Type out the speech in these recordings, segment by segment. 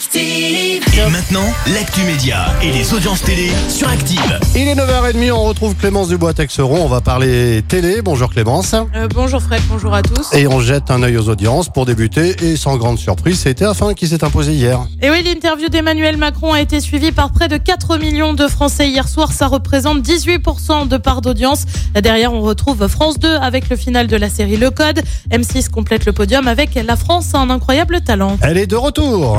Active. Et maintenant, l'actu média et les audiences télé sur Active. Il est 9h30, on retrouve Clémence Dubois-Texeron. On va parler télé. Bonjour Clémence. Euh, bonjour Fred, bonjour à tous. Et on jette un œil aux audiences pour débuter. Et sans grande surprise, c'était TF1 qui s'est imposé hier. Et oui, l'interview d'Emmanuel Macron a été suivie par près de 4 millions de Français hier soir. Ça représente 18% de part d'audience. Derrière, on retrouve France 2 avec le final de la série Le Code. M6 complète le podium avec La France a un incroyable talent. Elle est de retour.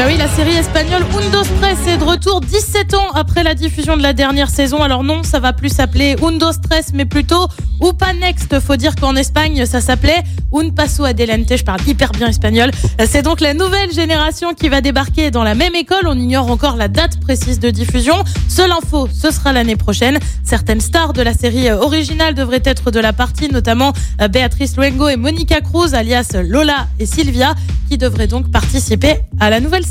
Ben oui, la série espagnole Undo Stress est de retour 17 ans après la diffusion de la dernière saison. Alors non, ça va plus s'appeler Undo Stress, mais plutôt Upa Next. Faut dire qu'en Espagne, ça s'appelait Un Paso Adelante. Je parle hyper bien espagnol. C'est donc la nouvelle génération qui va débarquer dans la même école. On ignore encore la date précise de diffusion. Seule info, ce sera l'année prochaine. Certaines stars de la série originale devraient être de la partie, notamment Béatrice Luengo et Monica Cruz, alias Lola et Sylvia, qui devraient donc participer à la nouvelle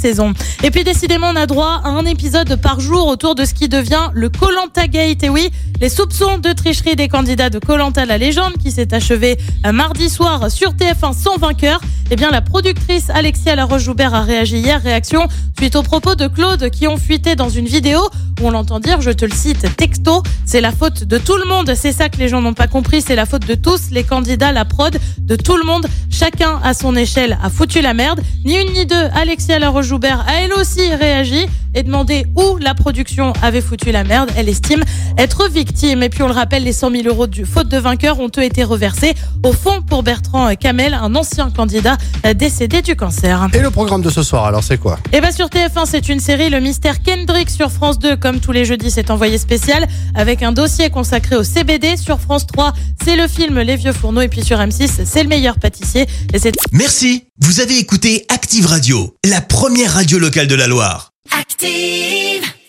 Et puis décidément, on a droit à un épisode par jour autour de ce qui devient le Colanta Gate. Et oui, les soupçons de tricherie des candidats de Colanta la légende qui s'est achevé mardi soir sur TF1 sans vainqueur. Eh bien, la productrice Alexia Laroche-Joubert a réagi hier. Réaction suite aux propos de Claude qui ont fuité dans une vidéo où on l'entend dire, je te le cite, texto, c'est la faute de tout le monde. C'est ça que les gens n'ont pas compris. C'est la faute de tous, les candidats, la prod, de tout le monde. Chacun à son échelle a foutu la merde. Ni une ni deux, Alexia Laroche-Joubert a elle aussi réagi et demandé où la production avait foutu la merde. Elle estime être victime. Et puis on le rappelle, les 100 000 euros du faute de vainqueur ont eux été reversés au fond pour Bertrand Camel, un ancien candidat décédé du cancer. Et le programme de ce soir, alors c'est quoi? Et bien sur TF1, c'est une série, le mystère Kendrick sur France 2, comme tous les jeudis, c'est envoyé spécial avec un dossier consacré au CBD. Sur France 3, c'est le film Les Vieux Fourneaux. Et puis sur M6, c'est le meilleur pâtissier. Et c'est Merci. Vous avez écouté Active Radio, la première radio locale de la Loire. Active.